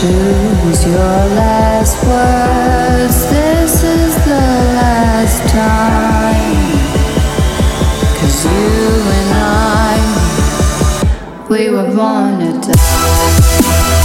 choose your last words. This is the last time. Cause you and I, we were born to die.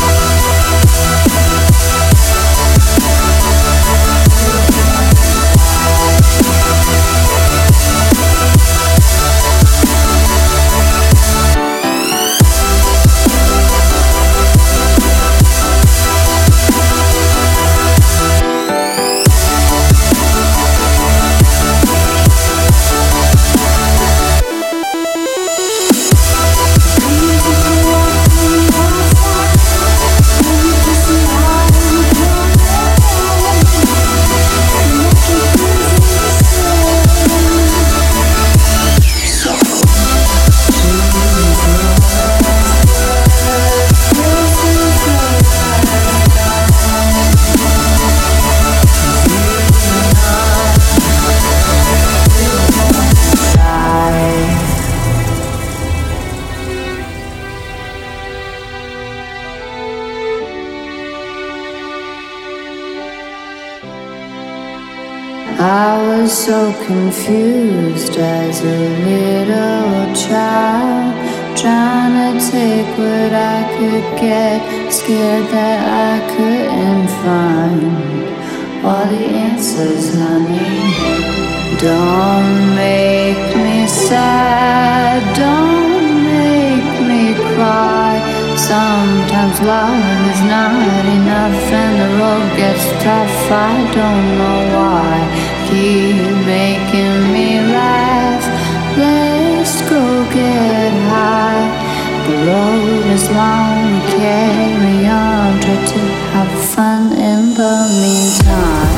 I was so confused as a little child, trying to take what I could get, scared that I couldn't find all the answers, honey. Don't make me sad, don't make me cry. Sometimes love is not enough and the road gets tough. I don't know why. Keep making me laugh. Let's go get high. The road is long, carry on. Try to have fun in the meantime.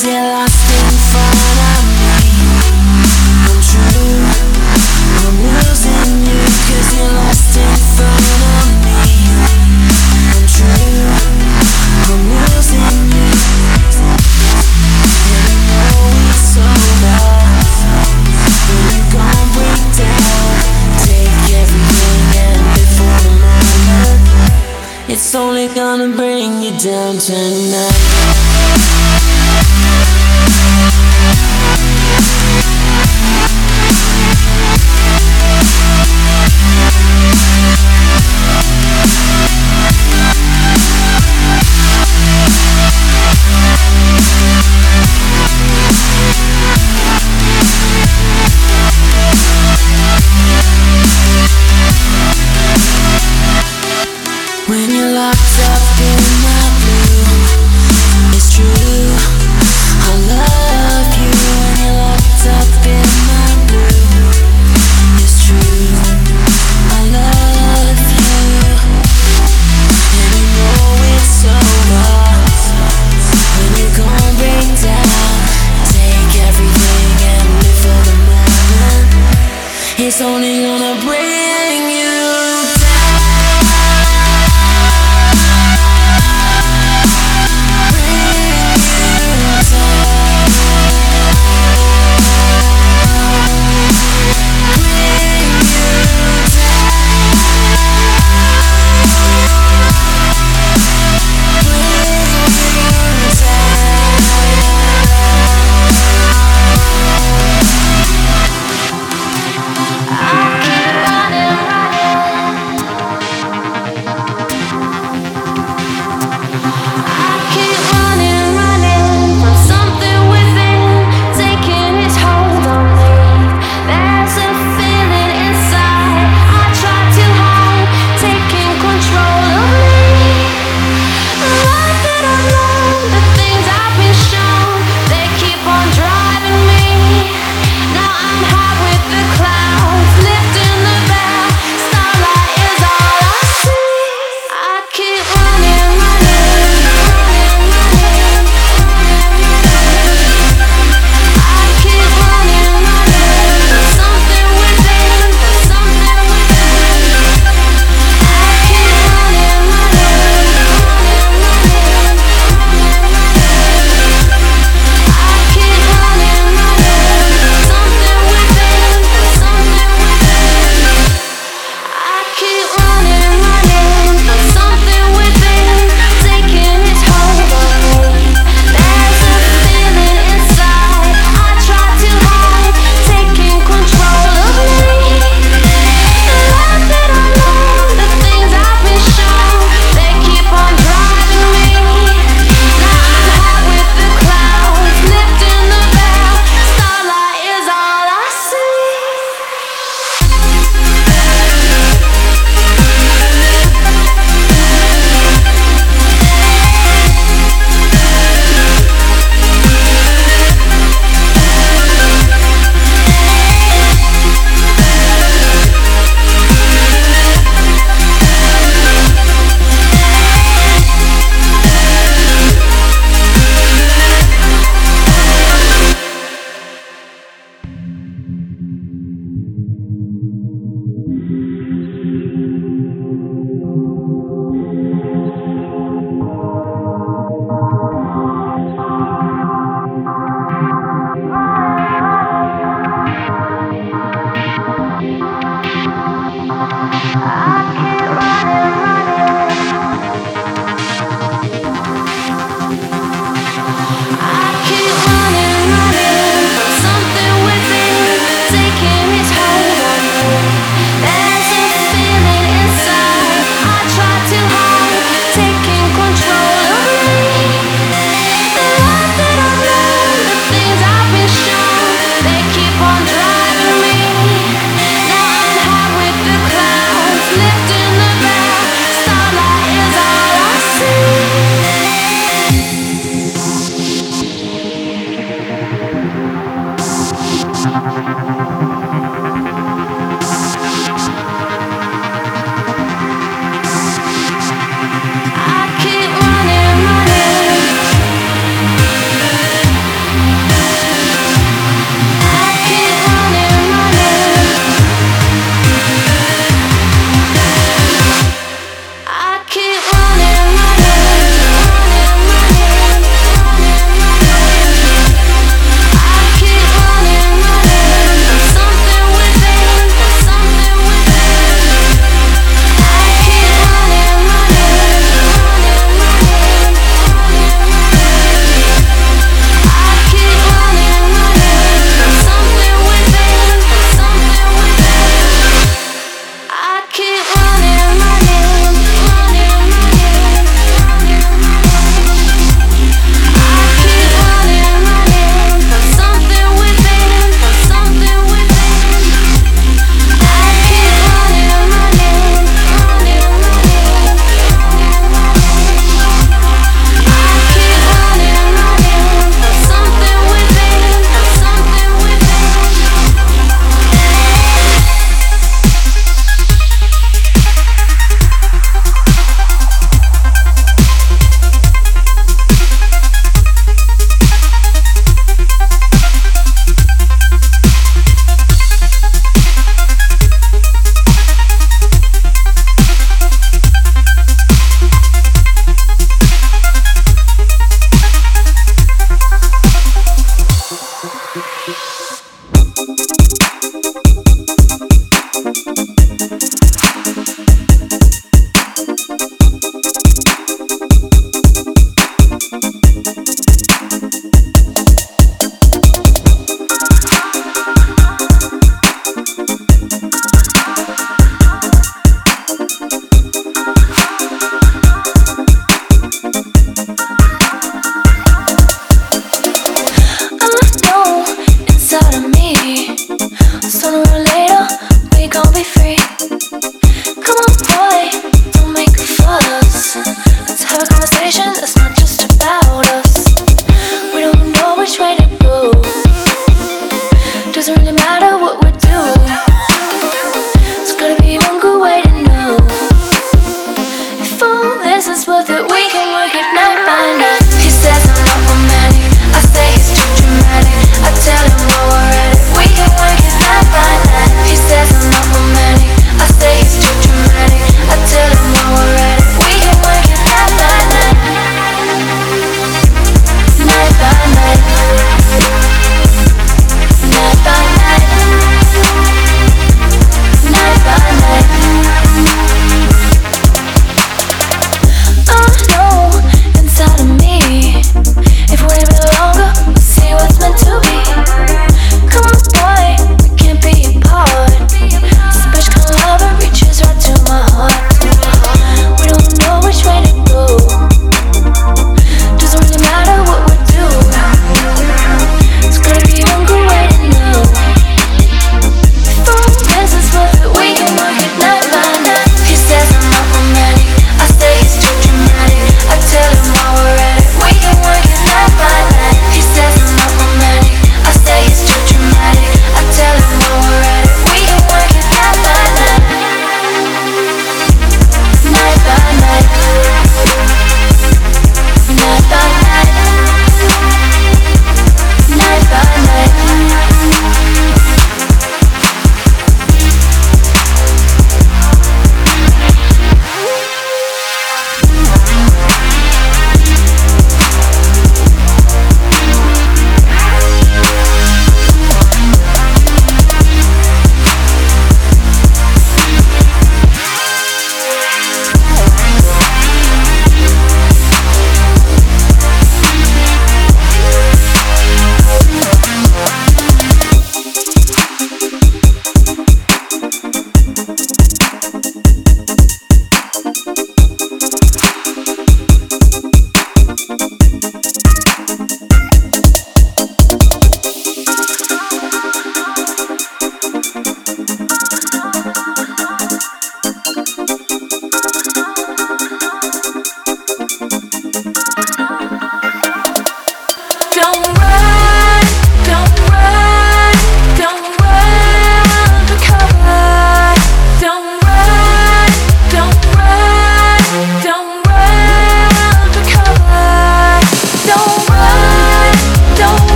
You're lost in front of me? I'm I'm losing you Cause you're lost in front of me? I'm losing you know it's When you? Break down Take everything and for the moment It's only gonna bring you down tonight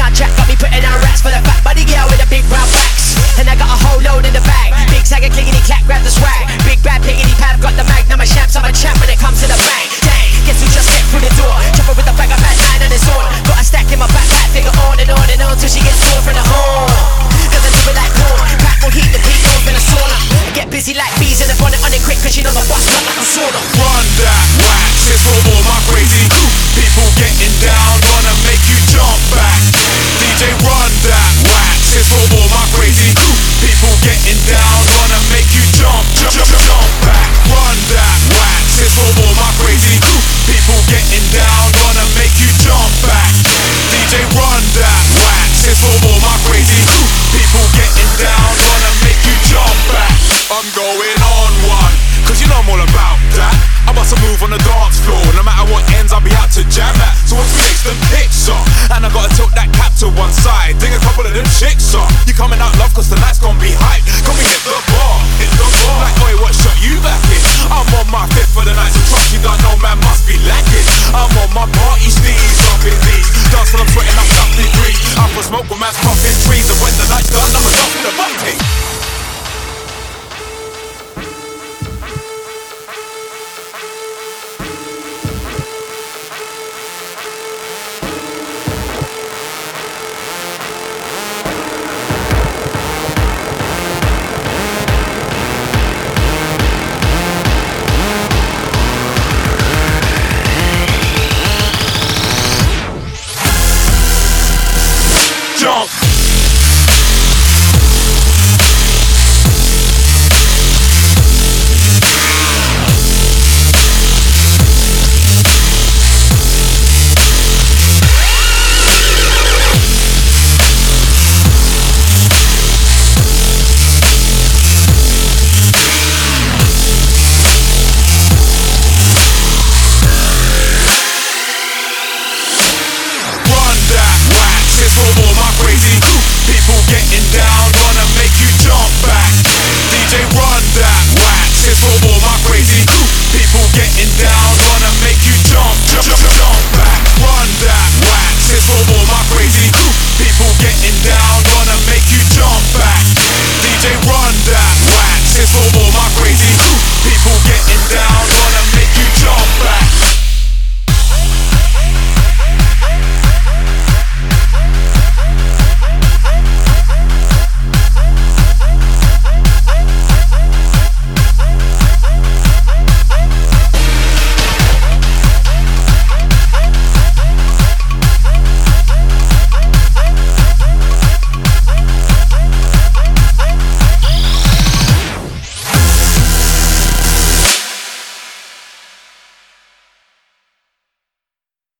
soundtrack got me putting on racks for the fat body girl with the big round backs. And I got a whole load in the bag. Big tag and clickety clack, grab the swag. Big bad pickety pap, got the mag. Now my champs, I'm a champ when it comes to the bang. Dang, guess who just stepped through the door? Chopper with a bag of bad nine and it's on. Got a stack in my backpack, figure on and on and on till she gets sore from the horn. Cause I do it like corn. Pack will heat the peak, in a sauna. Get busy like bees in the bonnet on it quick Cause you know my boss cut like a sword Run that wax, it's for all my crazy People getting down, wanna make you jump back. DJ run that wax, it's for all my crazy People getting down, wanna make you jump, jump, jump, jump back. Run that wax, it's for all my crazy People getting down, wanna make you jump back. DJ run